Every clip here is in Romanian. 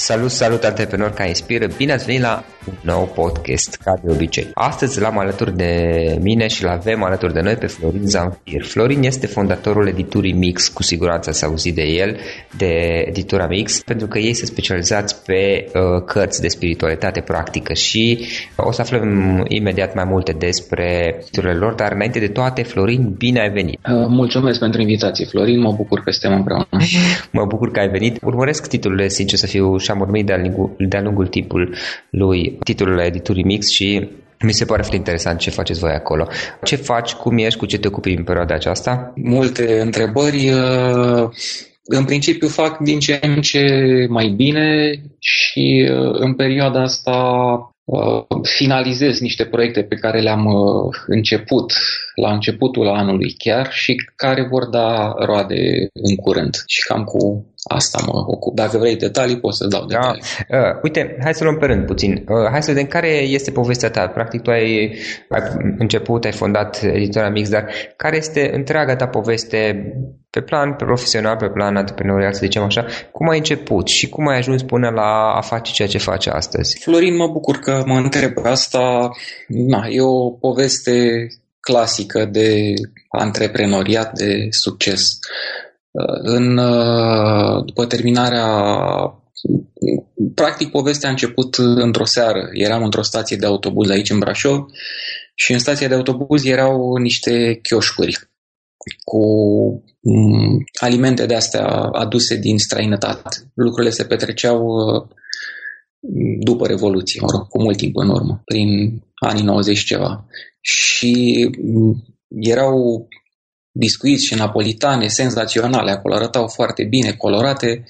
Salut, salut antreprenori care inspiră! Bine ați venit la un nou podcast, ca de obicei. Astăzi l-am alături de mine și l-avem alături de noi pe Florin Zamfir. Florin este fondatorul editurii Mix, cu siguranță ați auzit de el, de editura Mix, pentru că ei se specializați pe uh, cărți de spiritualitate practică și o să aflăm imediat mai multe despre editurile lor, dar înainte de toate, Florin, bine ai venit! Uh, mulțumesc pentru invitație, Florin, mă bucur că suntem împreună. mă bucur că ai venit. Urmăresc titlurile, sincer să fiu și am urmărit de-a lungul, de lungul timpul lui titlul la editurii Mix și mi se pare foarte interesant ce faceți voi acolo. Ce faci, cum ești, cu ce te ocupi în perioada aceasta? Multe întrebări. Uh, în principiu fac din ce în ce mai bine și uh, în perioada asta uh, finalizez niște proiecte pe care le-am început la începutul anului chiar și care vor da roade în curând. Și cam cu Asta mă ocup. Dacă vrei detalii, pot să dau da. detalii. Da. Uh, uite, hai să luăm pe rând puțin. Uh, hai să vedem care este povestea ta. Practic, tu ai, ai început, ai fondat editora Mix, dar care este întreaga ta poveste pe plan profesional, pe plan antreprenorial, să zicem așa, cum ai început și cum ai ajuns până la a face ceea ce faci astăzi? Florin, mă bucur că mă întreb asta. Na, e o poveste clasică de antreprenoriat, de succes. În, uh, după terminarea Practic, povestea a început într-o seară. Eram într-o stație de autobuz aici în Brașov și în stația de autobuz erau niște chioșcuri cu mm, alimente de astea aduse din străinătate. Lucrurile se petreceau uh, după Revoluție, mă rog, cu mult timp în urmă, prin anii 90 ceva. Și mm, erau biscuiți și napolitane senzaționale, acolo arătau foarte bine, colorate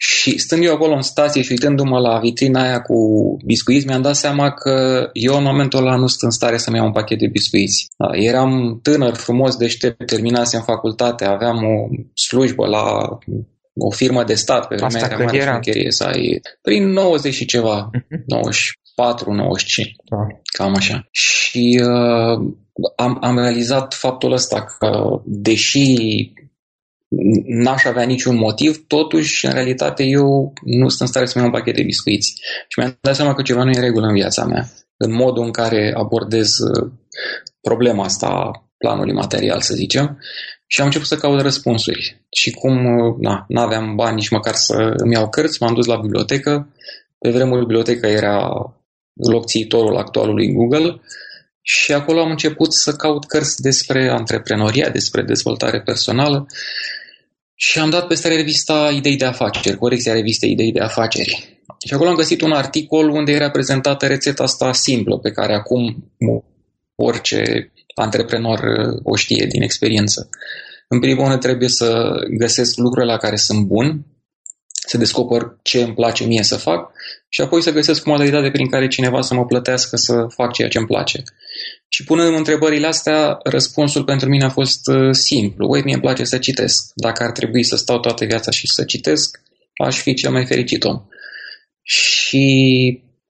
și stând eu acolo în stație și uitându-mă la vitrina aia cu biscuiți, mi-am dat seama că eu în momentul ăla nu sunt în stare să-mi iau un pachet de biscuiți. Da, eram tânăr, frumos, deștept, terminasem facultate, aveam o slujbă la o firmă de stat pe vremea Asta când era? să ai prin 90 și ceva, uh-huh. 94, 95, da. cam așa. Și uh, am, am realizat faptul ăsta că, deși n-aș avea niciun motiv, totuși, în realitate, eu nu sunt în stare să-mi iau un pachet de biscuiți. Și mi-am dat seama că ceva nu e în regulă în viața mea, în modul în care abordez uh, problema asta planului material, să zicem, și am început să caut răspunsuri. Și cum uh, na, n-aveam bani nici măcar să îmi iau cărți, m-am dus la bibliotecă. Pe vremuri biblioteca era locțiitorul actualului Google și acolo am început să caut cărți despre antreprenoria, despre dezvoltare personală și am dat peste revista Idei de afaceri, corecția revistei Idei de afaceri. Și acolo am găsit un articol unde era prezentată rețeta asta simplă, pe care acum orice antreprenor uh, o știe din experiență. În primul rând trebuie să găsesc lucrurile la care sunt bun, să descoper ce îmi place mie să fac și apoi să găsesc o modalitate prin care cineva să mă plătească să fac ceea ce îmi place. Și punând întrebările astea, răspunsul pentru mine a fost uh, simplu. Uite, mie îmi place să citesc. Dacă ar trebui să stau toată viața și să citesc, aș fi cel mai fericit om. Și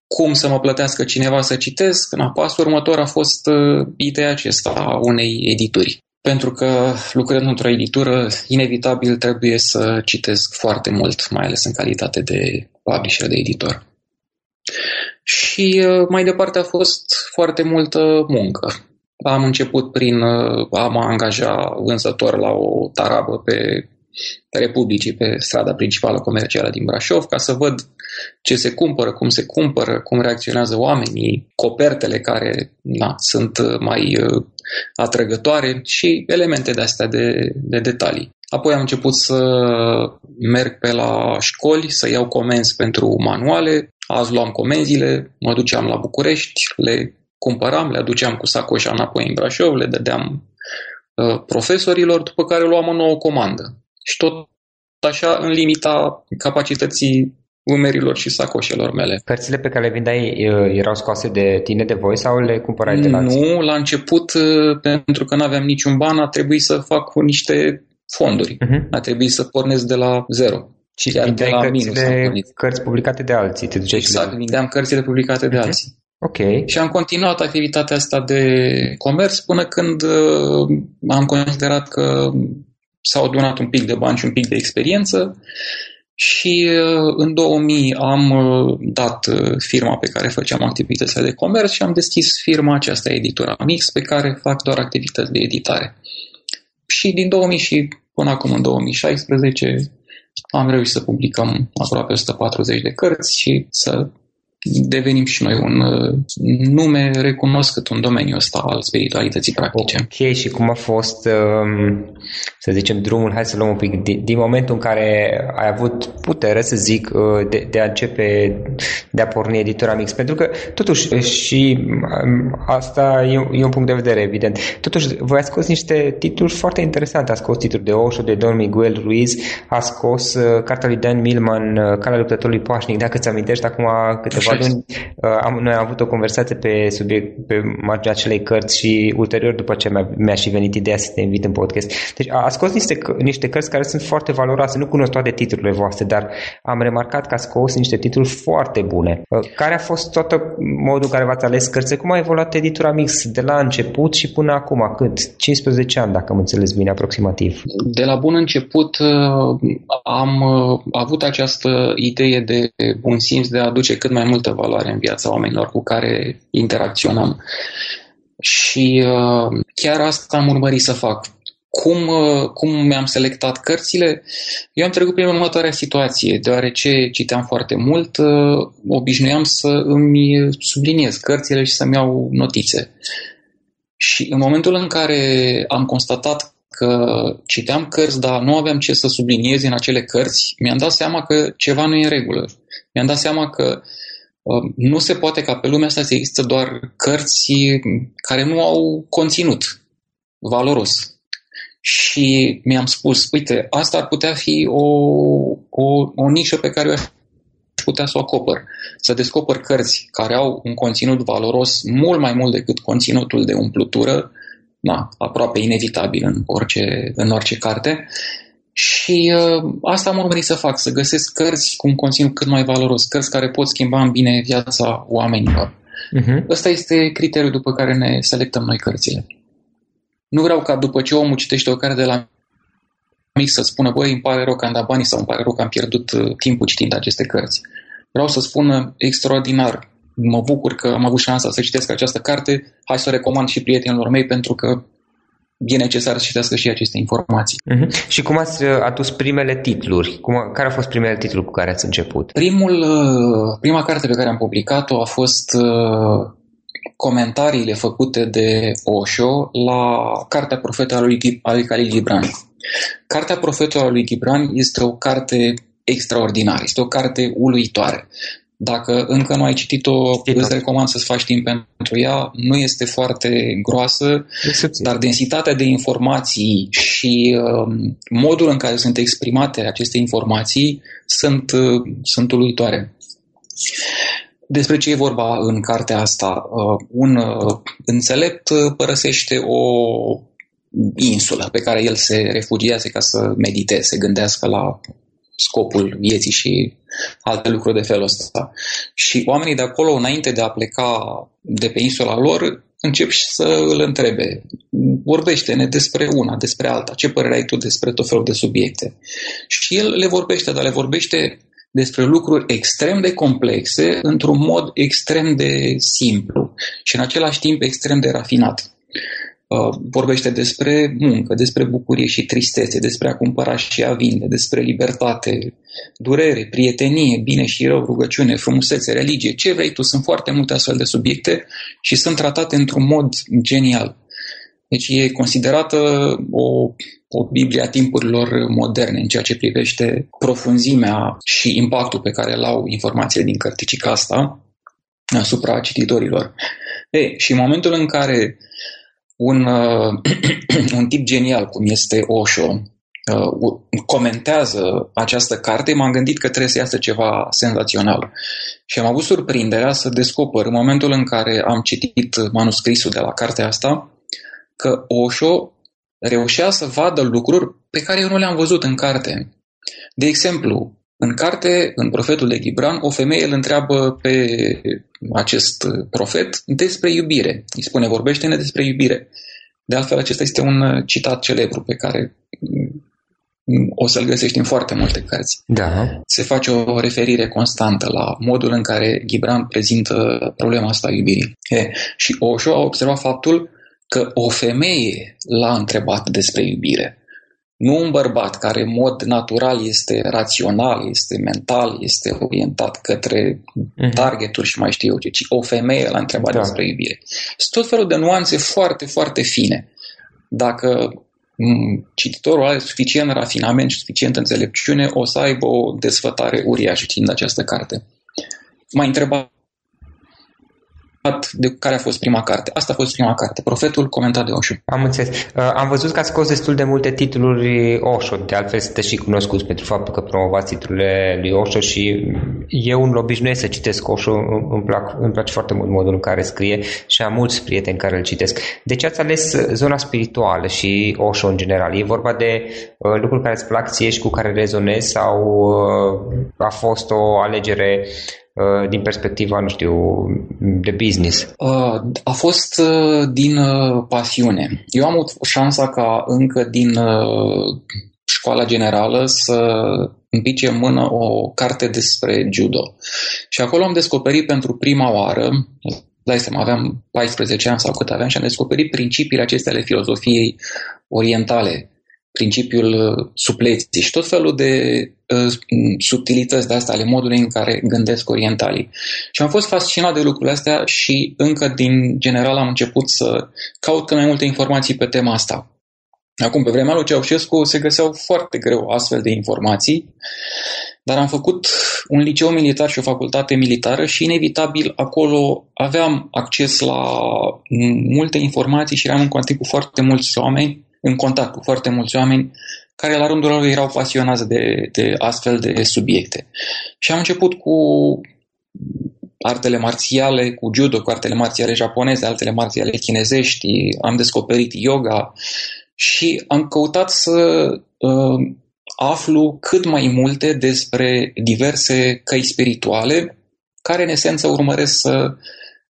cum să mă plătească cineva să citesc? Na, pasul următor a fost uh, ideea acesta a unei edituri. Pentru că lucrând într-o editură, inevitabil trebuie să citesc foarte mult, mai ales în calitate de publisher, de editor. Și uh, mai departe a fost foarte multă muncă. Am început prin uh, a mă angaja vânzător la o tarabă pe Republicii, pe strada principală comercială din Brașov, ca să văd ce se cumpără, cum se cumpără, cum reacționează oamenii, copertele care na, sunt mai uh, atrăgătoare și elemente de astea de, de detalii. Apoi am început să merg pe la școli, să iau comenzi pentru manuale. Azi luam comenzile, mă duceam la București, le cumpăram, le aduceam cu sacoșa înapoi în Brașov, le dădeam uh, profesorilor, după care luam o nouă comandă. Și tot așa în limita capacității umerilor și sacoșelor mele. Cărțile pe care le vindeai erau scoase de tine, de voi sau le cumpărai de la Nu, la început, pentru că nu aveam niciun ban, a trebuit să fac cu niște fonduri. Uh-huh. A trebuit să pornesc de la zero. Și Chiar de la cărțile, cărți publicate de alții. Te duceai exact, și vindeam cărțile publicate de uh-huh. alții. Ok. Și am continuat activitatea asta de comerț până când uh, am considerat că s-au adunat un pic de bani și un pic de experiență Și uh, în 2000 am uh, dat uh, firma pe care făceam activitățile de comerț și am deschis firma aceasta, Editura Mix, pe care fac doar activități de editare. Și din 2000 și până acum în 2016 am reușit să publicăm aproape 140 de cărți și să devenim și noi un uh, nume recunoscut în domeniul ăsta al spiritualității practice. Ok, și cum a fost, um, să zicem, drumul, hai să luăm un pic, din, din momentul în care ai avut putere, să zic, uh, de, de a începe, de a porni editura Mix, pentru că, totuși, și um, asta e, e un punct de vedere, evident, totuși, voi ați scos niște titluri foarte interesante, a scos titluri de Osho, de Don Miguel Ruiz, a scos uh, cartea lui Dan Millman, Calea luptătorului pașnic, dacă ți amintești acum câteva câteva luni uh, am, noi am avut o conversație pe subiect, pe marginea acelei cărți și ulterior după ce mi-a, mi-a și venit ideea să te invit în podcast. Deci a, a scos niște, niște cărți care sunt foarte valoroase. Nu cunosc toate titlurile voastre, dar am remarcat că a scos niște titluri foarte bune. Uh, care a fost tot modul în care v-ați ales cărți? Cum a evoluat editura Mix de la început și până acum? Cât? 15 ani, dacă am înțeles bine, aproximativ. De la bun început uh, am avut această idee de bun simț de a aduce cât mai mult multă valoare în viața oamenilor cu care interacționăm. Și uh, chiar asta am urmărit să fac. Cum, uh, cum mi-am selectat cărțile? Eu am trecut prin următoarea situație, deoarece citeam foarte mult, uh, obișnuiam să îmi subliniez cărțile și să-mi iau notițe. Și în momentul în care am constatat că citeam cărți, dar nu aveam ce să subliniez în acele cărți, mi-am dat seama că ceva nu e în regulă. Mi-am dat seama că Um, nu se poate ca pe lumea asta să există doar cărți care nu au conținut valoros. Și mi-am spus, uite, asta ar putea fi o, o, o nișă pe care eu aș putea să o acopăr. Să descoper cărți care au un conținut valoros mult mai mult decât conținutul de umplutură, na, aproape inevitabil în orice, în orice carte, și uh, asta am urmărit să fac, să găsesc cărți cu un conținut cât mai valoros, cărți care pot schimba în bine viața oamenilor. Uh-huh. Ăsta este criteriul după care ne selectăm noi cărțile. Nu vreau ca după ce omul citește o carte de la mic să spună, băi, îmi pare rău că am dat banii sau îmi pare rău că am pierdut uh, timpul citind aceste cărți. Vreau să spună extraordinar, mă bucur că am avut șansa să citesc această carte, hai să o recomand și prietenilor mei pentru că e necesar să citească și aceste informații. Uh-huh. Și cum ați uh, adus primele titluri? Cum, care au fost primele titluri cu care ați început? Primul, uh, prima carte pe care am publicat-o a fost uh, comentariile făcute de Osho la Cartea Profetului lui Khalil Gibran. Cartea Profetului lui Gibran este o carte extraordinară, este o carte uluitoare. Dacă încă nu ai citit-o, îți recomand să-ți faci timp pentru ea. Nu este foarte groasă, dar densitatea de informații și uh, modul în care sunt exprimate aceste informații sunt, uh, sunt uluitoare. Despre ce e vorba în cartea asta? Uh, un uh, înțelept părăsește o insulă pe care el se refugiază ca să mediteze, să gândească la scopul vieții și alte lucruri de felul ăsta. Și oamenii de acolo, înainte de a pleca de pe insula lor, încep să îl întrebe, vorbește-ne despre una, despre alta, ce părere ai tu despre tot felul de subiecte. Și el le vorbește, dar le vorbește despre lucruri extrem de complexe într-un mod extrem de simplu și în același timp extrem de rafinat. Uh, vorbește despre muncă, despre bucurie și tristețe, despre a cumpăra și a vinde, despre libertate, durere, prietenie, bine și rău, rugăciune, frumusețe, religie, ce vrei tu. Sunt foarte multe astfel de subiecte și sunt tratate într-un mod genial. Deci e considerată o, o Biblie a timpurilor moderne în ceea ce privește profunzimea și impactul pe care îl au informațiile din cărticica asta asupra cititorilor. E, și în momentul în care un, uh, un tip genial cum este Osho uh, comentează această carte, m-am gândit că trebuie să iasă ceva senzațional. Și am avut surprinderea să descoper în momentul în care am citit manuscrisul de la cartea asta că Osho reușea să vadă lucruri pe care eu nu le-am văzut în carte. De exemplu, în carte, în profetul de Gibran, o femeie îl întreabă pe acest profet despre iubire. Îi spune, vorbește-ne despre iubire. De altfel, acesta este un citat celebru pe care o să-l găsești în foarte multe cărți. Da. Se face o referire constantă la modul în care Gibran prezintă problema asta a iubirii. E, și Osho a observat faptul că o femeie l-a întrebat despre iubire. Nu un bărbat care în mod natural este rațional, este mental, este orientat către uh-huh. targeturi și mai știu eu ce, ci o femeie l-a întrebat da. despre iubire. Sunt tot felul de nuanțe foarte, foarte fine. Dacă cititorul are suficient rafinament și suficient înțelepciune, o să aibă o desfătare uriașă citind această carte. M-a întrebat de care a fost prima carte. Asta a fost prima carte, Profetul comentat de Osho. Am înțeles. Uh, am văzut că ați scos destul de multe titluri Osho, de altfel sunteți și cunoscuți pentru faptul că promovați titlurile lui Osho și eu un obișnuiesc să citesc Osho, îmi, plac, îmi place foarte mult modul în care scrie și am mulți prieteni care îl citesc. De ce ați ales zona spirituală și Osho în general? E vorba de uh, lucruri care îți plac ție și cu care rezonezi sau uh, a fost o alegere Uh, din perspectiva, nu știu, de business? Uh, a fost uh, din pasiune. Eu am avut șansa ca încă din școala generală să împice în mână o carte despre judo. Și acolo am descoperit pentru prima oară, dai seama, aveam 14 ani sau cât aveam și am descoperit principiile acestea ale filozofiei orientale principiul uh, supleții și tot felul de uh, subtilități de astea ale modului în care gândesc orientalii. Și am fost fascinat de lucrurile astea și încă din general am început să caut cât mai multe informații pe tema asta. Acum, pe vremea lui Ceaușescu se găseau foarte greu astfel de informații, dar am făcut un liceu militar și o facultate militară și inevitabil acolo aveam acces la multe informații și eram în contact cu foarte mulți oameni în contact cu foarte mulți oameni care la rândul lor erau pasionați de, de astfel de subiecte. Și am început cu artele marțiale, cu judo, cu artele marțiale japoneze, altele marțiale chinezești, am descoperit yoga și am căutat să uh, aflu cât mai multe despre diverse căi spirituale care în esență urmăresc să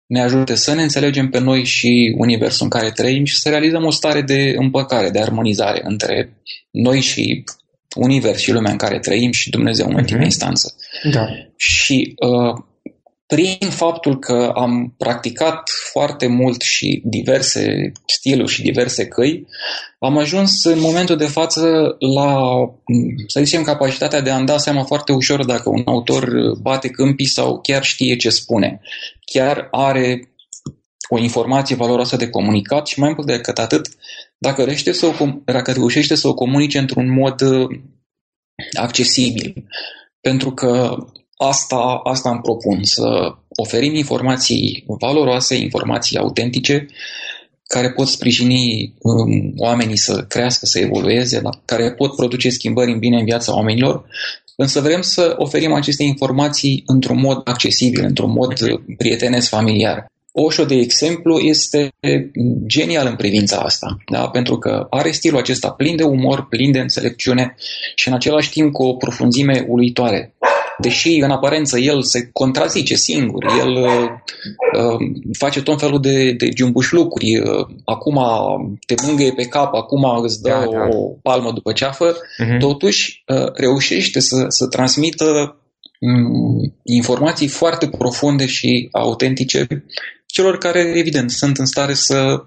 ne ajute să ne înțelegem pe noi și universul în care trăim și să realizăm o stare de împăcare, de armonizare între noi și univers și lumea în care trăim și Dumnezeu în uh-huh. ultima instanță. Da. Și uh, prin faptul că am practicat foarte mult și diverse stiluri și diverse căi, am ajuns în momentul de față la, să zicem, capacitatea de a-mi da seama foarte ușor dacă un autor bate câmpii sau chiar știe ce spune. Chiar are o informație valoroasă de comunicat și mai mult decât atât, dacă reușește să o, dacă reușește să o comunice într-un mod accesibil. Pentru că Asta, asta îmi propun, să oferim informații valoroase, informații autentice, care pot sprijini um, oamenii să crească, să evolueze, la, care pot produce schimbări în bine în viața oamenilor, însă vrem să oferim aceste informații într-un mod accesibil, într-un mod prietenesc familiar. Osho, de exemplu, este genial în privința asta, da? pentru că are stilul acesta plin de umor, plin de înțelepciune și în același timp cu o profunzime uluitoare deși în aparență el se contrazice singur, el uh, uh, face tot felul de, de lucruri, uh, acum te mângâie pe cap, acum îți dă da, da. o palmă după ceafă, uh-huh. totuși uh, reușește să, să transmită um, informații foarte profunde și autentice celor care, evident, sunt în stare să,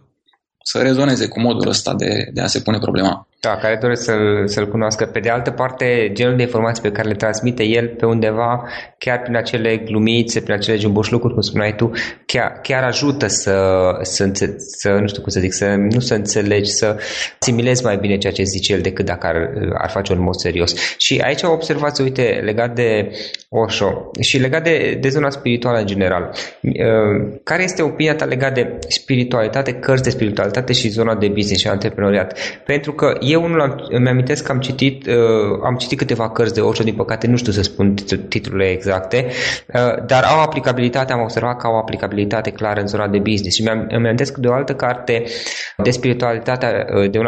să rezoneze cu modul ăsta de, de a se pune problema. Da, care doresc să-l, să-l cunoască. Pe de altă parte, genul de informații pe care le transmite el pe undeva, chiar prin acele glumițe, prin acele jumboșlucuri, cum spuneai tu, chiar, chiar ajută să, să, să, nu știu cum să zic, să nu să înțelegi, să similezi mai bine ceea ce zice el decât dacă ar, ar face un mod serios. Și aici o observație, uite, legat de Osho și legat de, de zona spirituală în general. Uh, care este opinia ta legat de spiritualitate, cărți de spiritualitate și zona de business și antreprenoriat? Pentru că eu unul am, îmi amintesc că am citit, uh, am citit câteva cărți de Osho, din păcate nu știu să spun titlurile exacte, uh, dar au aplicabilitate, am observat că au aplicabilitate aplicabilitate clară în zona de business. Și mi-am, îmi amintesc de o altă carte de spiritualitate de un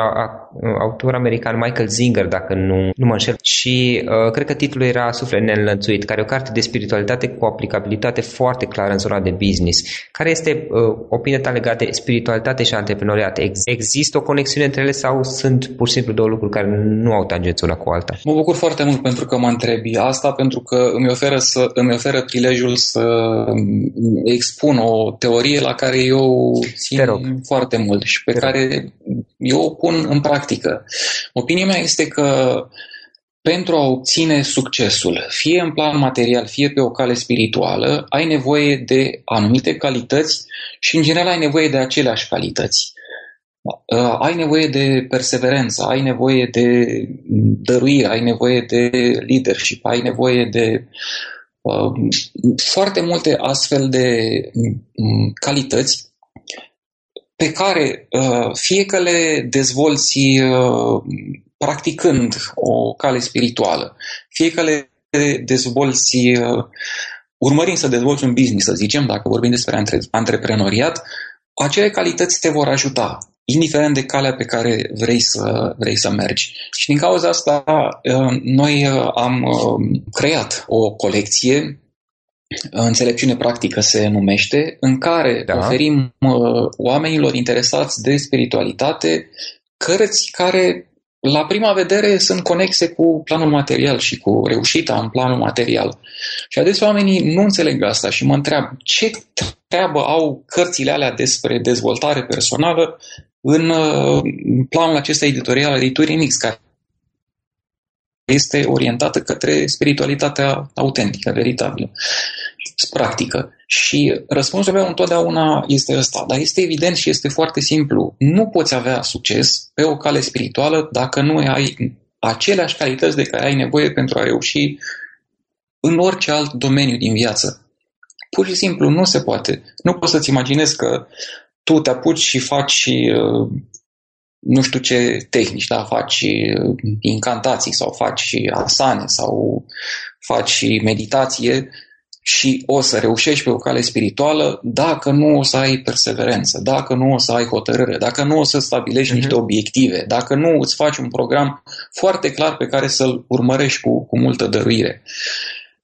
autor american, Michael Zinger, dacă nu, nu mă înșel, și uh, cred că titlul era Suflet neînlănțuit, care e o carte de spiritualitate cu aplicabilitate foarte clară în zona de business. Care este uh, opinia ta legată de spiritualitate și antreprenoriat? Ex- există o conexiune între ele sau sunt pur și simplu două lucruri care nu au tangență una cu alta? Mă bucur foarte mult pentru că mă întrebi asta, pentru că îmi oferă, să, îmi oferă prilejul să expun o teorie la care eu țin foarte mult și pe care eu o pun în practică. Opinia mea este că pentru a obține succesul, fie în plan material, fie pe o cale spirituală, ai nevoie de anumite calități și, în general, ai nevoie de aceleași calități. Uh, ai nevoie de perseverență, ai nevoie de dăruire, ai nevoie de leadership, ai nevoie de uh, foarte multe astfel de um, calități pe care uh, fie că le dezvolți uh, practicând o cale spirituală, fie că le dezvolți uh, urmărind să dezvolți un business, să zicem, dacă vorbim despre antre- antreprenoriat, acele calități te vor ajuta, indiferent de calea pe care vrei să, vrei să mergi. Și din cauza asta, uh, noi uh, am creat o colecție Înțelepciune practică se numește, în care da. oferim oamenilor interesați de spiritualitate cărți care la prima vedere sunt conexe cu planul material și cu reușita în planul material. Și adesea oamenii nu înțeleg asta și mă întreb ce treabă au cărțile alea despre dezvoltare personală în uh, planul acesta editorial al editurii Mix, care este orientată către spiritualitatea autentică, veritabilă, practică. Și răspunsul meu întotdeauna este ăsta, dar este evident și este foarte simplu. Nu poți avea succes pe o cale spirituală dacă nu ai aceleași calități de care ai nevoie pentru a reuși în orice alt domeniu din viață. Pur și simplu nu se poate. Nu poți să-ți imaginezi că tu te apuci și faci uh, nu știu ce tehnici, da? faci uh, incantații sau faci asane sau faci meditație și o să reușești pe o cale spirituală dacă nu o să ai perseverență, dacă nu o să ai hotărâre, dacă nu o să stabilești uh-huh. niște obiective, dacă nu îți faci un program foarte clar pe care să-l urmărești cu, cu multă dăruire.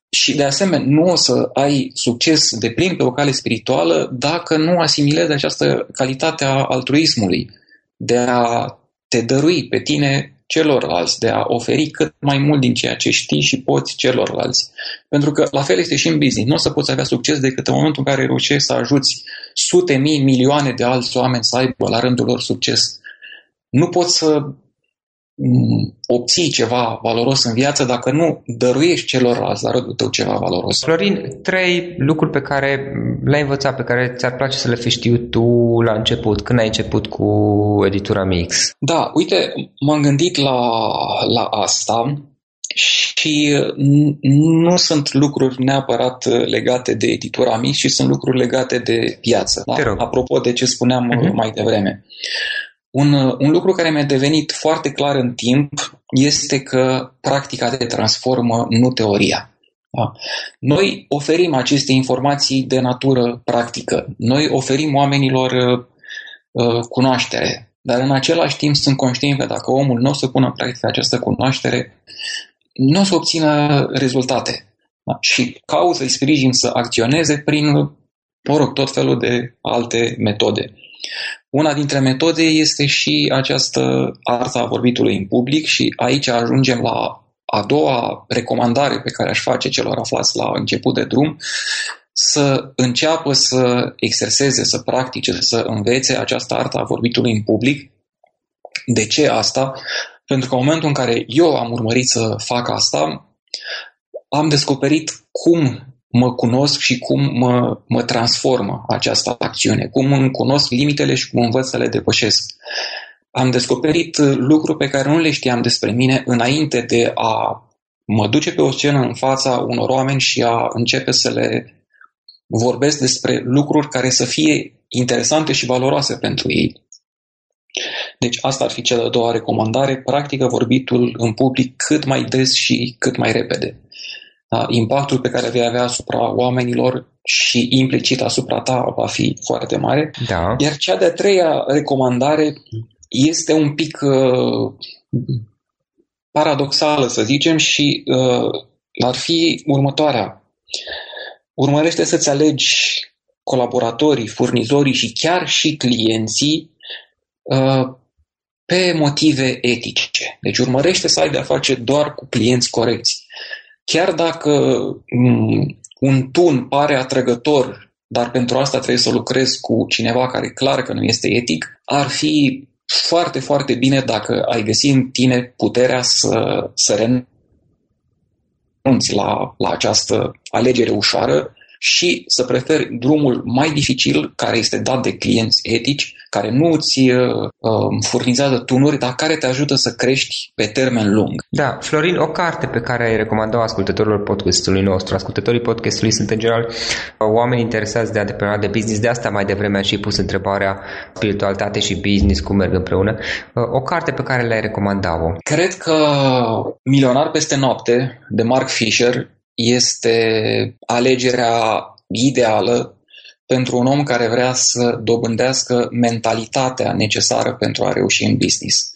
Și de asemenea, nu o să ai succes de plin pe o cale spirituală dacă nu asimilezi această calitate a altruismului, de a te dărui pe tine celorlalți, de a oferi cât mai mult din ceea ce știi și poți celorlalți. Pentru că la fel este și în business. Nu o să poți avea succes decât în momentul în care reușești să ajuți sute mii, milioane de alți oameni să aibă la rândul lor succes. Nu poți să Mm, obții ceva valoros în viață dacă nu dăruiești celorlalți la rândul tău ceva valoros. Florin, trei lucruri pe care le-ai învățat, pe care ți-ar place să le fi știut tu la început, când ai început cu editura Mix. Da, uite, m-am gândit la, la asta și nu sunt lucruri neapărat legate de editura Mix, ci sunt lucruri legate de piață. Da? Apropo de ce spuneam uh-huh. mai devreme. Un, un lucru care mi-a devenit foarte clar în timp este că practica te transformă, nu teoria. Da? Noi oferim aceste informații de natură practică. Noi oferim oamenilor uh, uh, cunoaștere, dar în același timp sunt conștient că dacă omul nu o să pună în practică această cunoaștere, nu o să obțină rezultate. Da? Și cauză îi sprijin să acționeze prin, mă rog, tot felul de alte metode. Una dintre metode este și această arta vorbitului în public și aici ajungem la a doua recomandare pe care aș face celor aflați la început de drum, să înceapă să exerseze, să practice, să învețe această artă a vorbitului în public. De ce asta? Pentru că în momentul în care eu am urmărit să fac asta, am descoperit cum mă cunosc și cum mă, mă transformă această acțiune, cum îmi cunosc limitele și cum învăț să le depășesc. Am descoperit lucruri pe care nu le știam despre mine înainte de a mă duce pe o scenă în fața unor oameni și a începe să le vorbesc despre lucruri care să fie interesante și valoroase pentru ei. Deci asta ar fi cea de-a doua recomandare, practică vorbitul în public cât mai des și cât mai repede. Da? impactul pe care vei avea asupra oamenilor și implicit asupra ta va fi foarte mare. Da. Iar cea de-a treia recomandare este un pic uh, paradoxală, să zicem, și uh, ar fi următoarea. Urmărește să-ți alegi colaboratorii, furnizorii și chiar și clienții uh, pe motive etice. Deci urmărește să ai de-a face doar cu clienți corecți. Chiar dacă um, un tun pare atrăgător, dar pentru asta trebuie să lucrezi cu cineva care clar că nu este etic, ar fi foarte, foarte bine dacă ai găsi în tine puterea să, să renunți la, la această alegere ușoară și să preferi drumul mai dificil care este dat de clienți etici, care nu îți uh, um, furnizează tunuri, dar care te ajută să crești pe termen lung. Da, Florin, o carte pe care ai recomandat ascultătorilor podcastului nostru. Ascultătorii podcastului sunt în general oameni interesați de antreprenoriat de business, de asta mai devreme am și pus întrebarea spiritualitate și business, cum merg împreună. Uh, o carte pe care le-ai recomandat-o? Cred că Milionar peste noapte, de Mark Fisher, este alegerea ideală pentru un om care vrea să dobândească mentalitatea necesară pentru a reuși în business.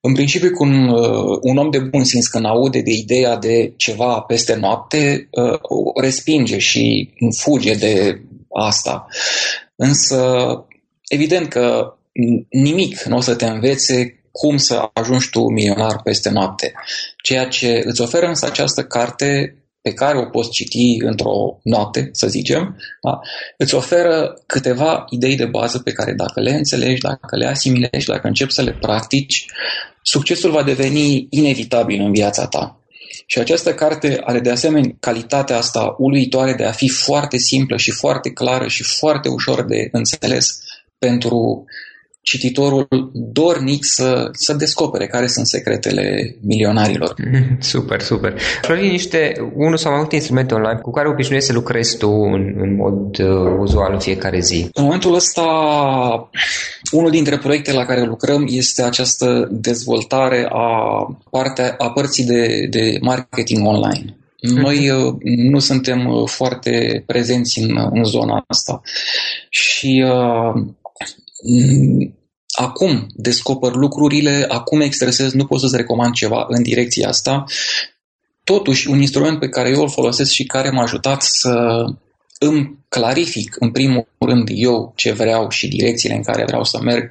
În principiu, cu un, uh, un om de bun simț când aude de ideea de ceva peste noapte, uh, o respinge și fuge de asta. Însă, evident că nimic nu o să te învețe cum să ajungi tu milionar peste noapte. Ceea ce îți oferă însă această carte pe care o poți citi într-o noapte, să zicem, da? îți oferă câteva idei de bază pe care dacă le înțelegi, dacă le asimilezi, dacă începi să le practici, succesul va deveni inevitabil în viața ta. Și această carte are de asemenea calitatea asta uluitoare de a fi foarte simplă și foarte clară și foarte ușor de înțeles pentru cititorul dornic să, să descopere care sunt secretele milionarilor. Super, super. Florin, niște unul sau mai multe instrumente online cu care obișnuiești să lucrezi tu în, în mod uh, uzual în fiecare zi? În momentul ăsta, unul dintre proiectele la care lucrăm este această dezvoltare a, partea, a părții de, de marketing online. Noi mhm. uh, nu suntem uh, foarte prezenți în, în zona asta și uh, acum descoper lucrurile, acum extresez, nu pot să-ți recomand ceva în direcția asta. Totuși, un instrument pe care eu îl folosesc și care m-a ajutat să îmi clarific, în primul rând, eu ce vreau și direcțiile în care vreau să merg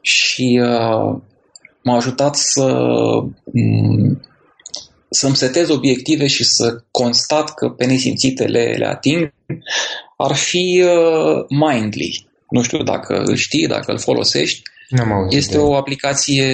și uh, m-a ajutat să um, să-mi setez obiective și să constat că pe nesimțite le, le ating, ar fi uh, Mindly. Nu știu dacă îl știi, dacă îl folosești. Este de... o aplicație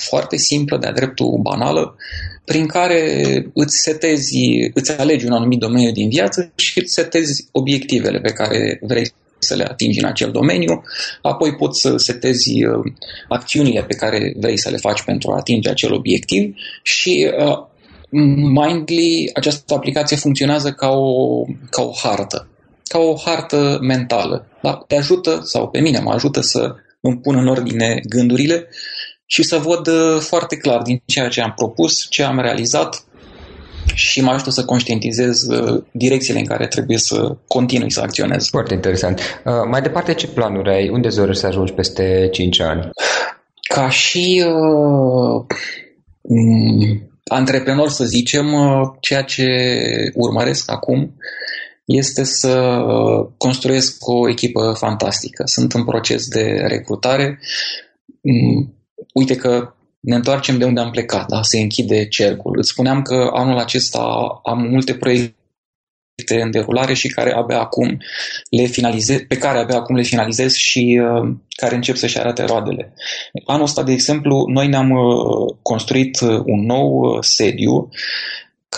foarte simplă, de-a dreptul banală, prin care îți setezi, îți alegi un anumit domeniu din viață și îți setezi obiectivele pe care vrei să le atingi în acel domeniu, apoi poți să setezi uh, acțiunile pe care vrei să le faci pentru a atinge acel obiectiv și uh, Mindly, această aplicație funcționează ca o, ca o hartă ca o hartă mentală. Da? Te ajută, sau pe mine mă ajută să îmi pun în ordine gândurile și să văd uh, foarte clar din ceea ce am propus, ce am realizat și mă ajută să conștientizez uh, direcțiile în care trebuie să continui să acționez. Foarte interesant. Uh, mai departe, ce planuri ai? Unde zori să ajungi peste 5 ani? Ca și uh, mm, antreprenor, să zicem, uh, ceea ce urmăresc acum este să construiesc o echipă fantastică. Sunt în proces de recrutare. Mm, uite că ne întoarcem de unde am plecat, da? se închide cercul. Îți spuneam că anul acesta am multe proiecte în derulare și care abia acum le finalizez, pe care abia acum le finalizez și uh, care încep să-și arate roadele. Anul ăsta, de exemplu, noi ne-am uh, construit un nou uh, sediu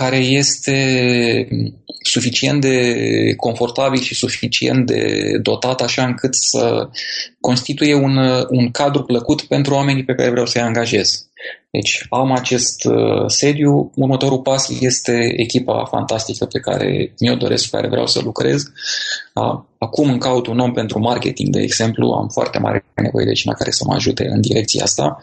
care este suficient de confortabil și suficient de dotat așa încât să constituie un, un cadru plăcut pentru oamenii pe care vreau să-i angajez. Deci am acest uh, sediu. Următorul pas este echipa fantastică pe care mi-o doresc, cu care vreau să lucrez. Acum îmi caut un om pentru marketing, de exemplu. Am foarte mare nevoie de cineva care să mă ajute în direcția asta,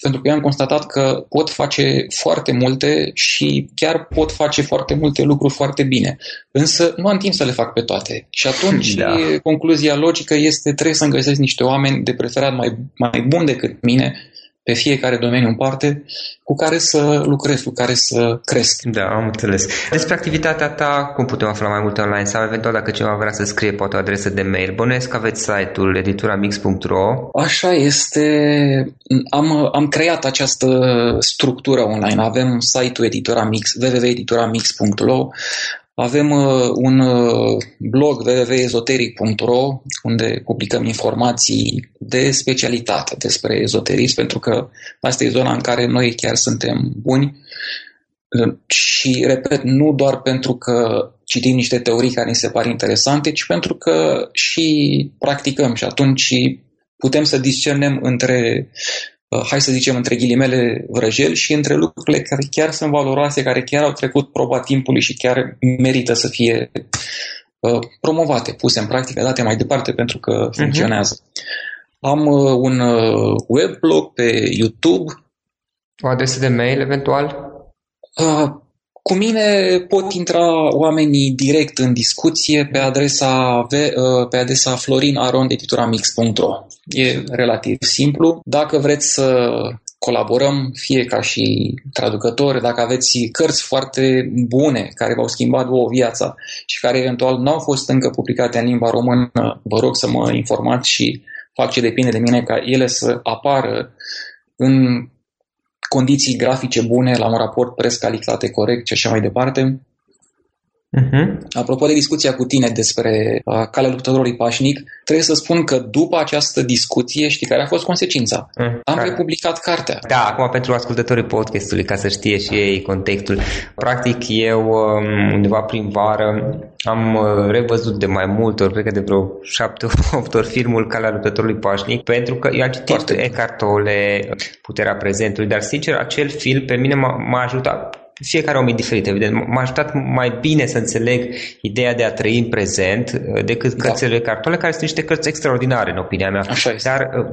pentru că eu am constatat că pot face foarte multe și chiar pot face foarte multe lucruri foarte bine. Însă nu am timp să le fac pe toate. Și atunci da. concluzia logică este trebuie să-mi găsesc niște oameni de preferat mai, mai buni decât mine pe fiecare domeniu în parte cu care să lucrez, cu care să cresc. Da, am înțeles. Despre activitatea ta, cum putem afla mai multe online sau eventual dacă cineva vrea să scrie poate o adresă de mail. Bănuiesc că aveți site-ul edituramix.ro Așa este. Am, am creat această structură online. Avem site-ul Edituramix, www.edituramix.ro avem uh, un uh, blog www.ezoteric.ro unde publicăm informații de specialitate despre ezoterism, pentru că asta e zona în care noi chiar suntem buni. Uh, și, repet, nu doar pentru că citim niște teorii care ni se par interesante, ci pentru că și practicăm și atunci putem să discernem între Uh, hai să zicem, între ghilimele vrăjeli și între lucrurile care chiar sunt valoroase, care chiar au trecut proba timpului și chiar merită să fie uh, promovate, puse în practică, date mai departe pentru că uh-huh. funcționează. Am uh, un weblog pe YouTube. O adresă de mail, eventual? Cu mine pot intra oamenii direct în discuție pe adresa, pe adresa florinarondedituramix.ro. E relativ simplu. Dacă vreți să colaborăm, fie ca și traducători, dacă aveți cărți foarte bune care v-au schimbat vouă viața și care eventual nu au fost încă publicate în limba română, vă rog să mă informați și fac ce depinde de mine ca ele să apară în condiții grafice bune, la un raport preț-calitate corect și așa mai departe. Uh-huh. Apropo de discuția cu tine despre uh, calea luptătorului pașnic, trebuie să spun că după această discuție, știi care a fost consecința? Uh, Am care? republicat cartea. Da, acum pentru ascultătorii podcastului, ca să știe și ei contextul. Practic, eu um, undeva prin vară am uh, revăzut de mai multe ori, cred că de vreo 7-8 ori filmul Calea luptătorului pașnic, pentru că eu am citit Foarte Eckhart Tolle, Puterea prezentului, dar sincer, acel film pe mine m-a, m-a ajutat fiecare om e diferit, evident. M-a ajutat mai bine să înțeleg ideea de a trăi în prezent uh, decât da. cărțile cartole, care sunt niște cărți extraordinare, în opinia mea. Așa este. Dar uh,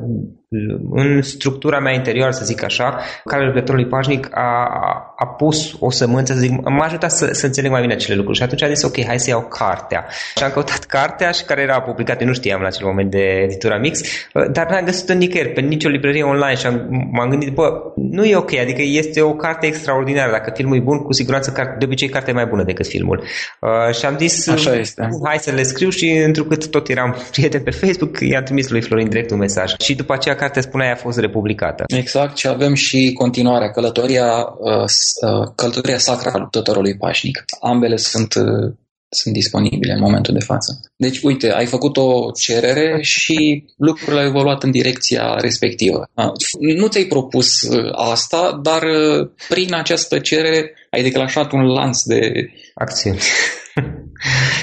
în structura mea interioară, să zic așa, care lucrătorului pașnic a, a pus o sămânță, să zic, m-a ajutat să, să înțeleg mai bine acele lucruri. Și atunci am zis, ok, hai să iau cartea. Și am căutat cartea și care era publicată, nu știam la acel moment de editura Mix, uh, dar n-am găsit-o nicăieri, pe nicio librărie online și am, m-am gândit, bă, nu e ok, adică este o carte extraordinară. Dacă filmul e bun, cu siguranță de obicei cartea e mai bună decât filmul. Uh, și am zis, Așa este. hai să le scriu și întrucât tot eram prieten pe Facebook, i-am trimis lui Florin direct un mesaj. Și după aceea cartea spunea a fost republicată. Exact și avem și continuarea, călătoria, uh, uh, călătoria sacra a luptătorului pașnic. Ambele sunt uh, sunt disponibile în momentul de față. Deci, uite, ai făcut o cerere și lucrurile au evoluat în direcția respectivă. Nu ți-ai propus asta, dar prin această cerere ai declanșat un lanț de acțiuni.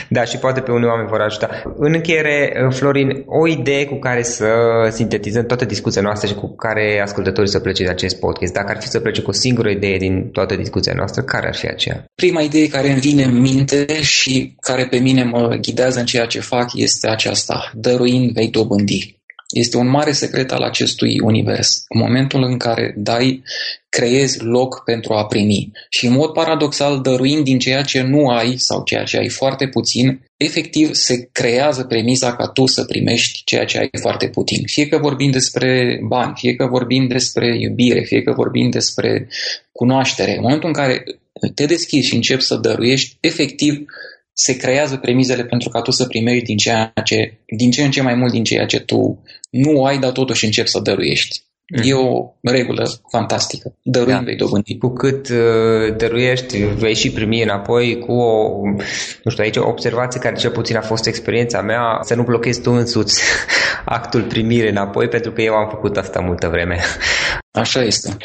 da, și poate pe unii oameni vor ajuta. În încheiere, Florin, o idee cu care să sintetizăm toată discuția noastră și cu care ascultătorii să plece de acest podcast. Dacă ar fi să plece cu o singură idee din toată discuția noastră, care ar fi aceea? Prima idee care îmi vine în minte și care pe mine mă ghidează în ceea ce fac este aceasta. Dăruind vei dobândi. Este un mare secret al acestui univers. În momentul în care dai, creezi loc pentru a primi. Și în mod paradoxal, dăruind din ceea ce nu ai sau ceea ce ai foarte puțin, efectiv se creează premisa ca tu să primești ceea ce ai foarte puțin. Fie că vorbim despre bani, fie că vorbim despre iubire, fie că vorbim despre cunoaștere. În momentul în care te deschizi și începi să dăruiești, efectiv se creează premizele pentru ca tu să primești din, ceea ce, din ce în ce mai mult din ceea ce tu nu ai, dar totuși începi să dăruiești. Mm. E o regulă fantastică. Dăruind da. vei dobândi. Cu cât uh, dăruiești, vei și primi înapoi cu o, nu știu, aici o observație care cel puțin a fost experiența mea, să nu blochezi tu însuți actul primire înapoi, pentru că eu am făcut asta multă vreme. Așa este.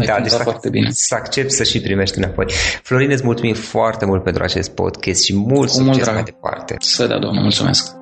Ai da, deci foarte bine. să accept să și primești înapoi. Florin, îți mulțumim foarte mult pentru acest podcast și mult succes mai departe. Să dea, domnul, mulțumesc.